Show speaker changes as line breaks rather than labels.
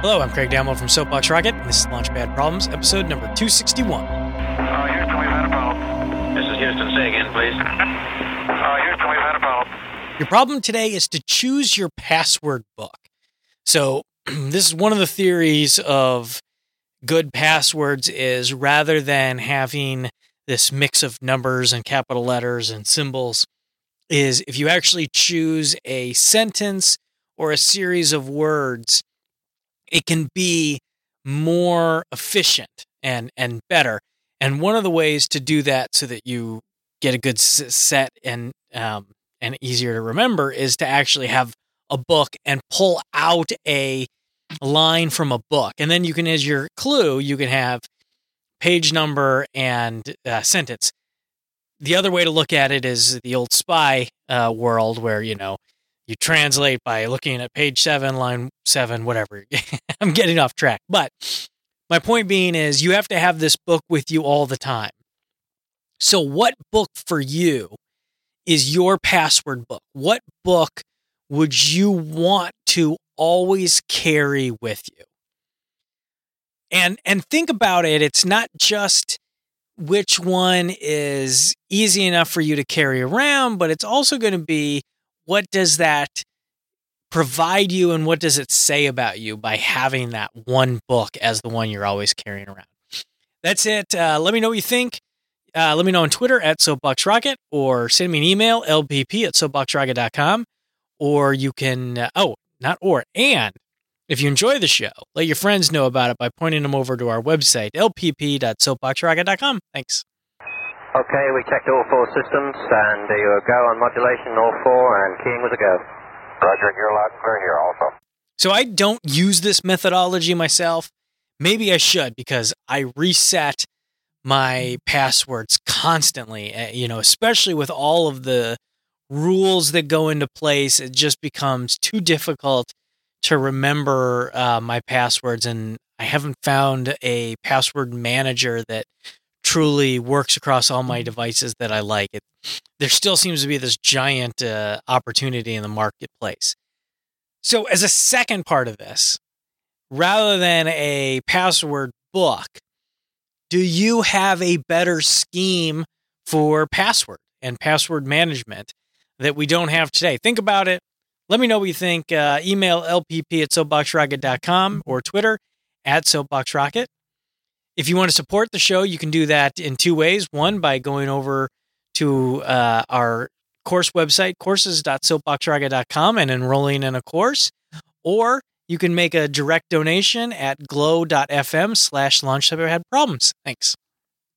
Hello, I'm Craig Damlow from Soapbox Rocket, and this is Launchpad Problems, episode number 261.
Uh, Houston, we've had a problem.
This is Houston. Say again, please.
Uh, Houston, we've had a problem.
Your problem today is to choose your password book. So, this is one of the theories of good passwords is rather than having this mix of numbers and capital letters and symbols is if you actually choose a sentence or a series of words it can be more efficient and and better. And one of the ways to do that so that you get a good set and um, and easier to remember is to actually have a book and pull out a line from a book, and then you can, as your clue, you can have page number and uh, sentence. The other way to look at it is the old spy uh, world, where you know you translate by looking at page seven, line seven, whatever. I'm getting off track. But my point being is you have to have this book with you all the time. So, what book for you is your password book? What book would you want to always carry with you? And and think about it, it's not just which one is easy enough for you to carry around, but it's also going to be what does that provide you and what does it say about you by having that one book as the one you're always carrying around? That's it. Uh, let me know what you think. Uh, let me know on Twitter at SoapboxRocket or send me an email, lpp at soapboxrocket.com. Or you can, uh, oh, not or, and if you enjoy the show, let your friends know about it by pointing them over to our website, lpp.soapboxrocket.com. Thanks.
Okay, we checked all four systems, and uh, you go on modulation, all four, and keying was a go.
Roger, you're loud and clear here also.
So I don't use this methodology myself. Maybe I should because I reset my passwords constantly, uh, you know, especially with all of the rules that go into place. It just becomes too difficult to remember uh, my passwords. And I haven't found a password manager that truly works across all my devices that I like. It, there still seems to be this giant uh, opportunity in the marketplace. So, as a second part of this, rather than a password book, do you have a better scheme for password and password management that we don't have today? Think about it. Let me know what you think. Uh, email lpp at soapboxrocket.com or Twitter at soapboxrocket. If you want to support the show, you can do that in two ways. One, by going over to uh, our course website, courses.soapboxrocket.com, and enrolling in a course. Or you can make a direct donation at glow.fm slash launch have had problems. Thanks.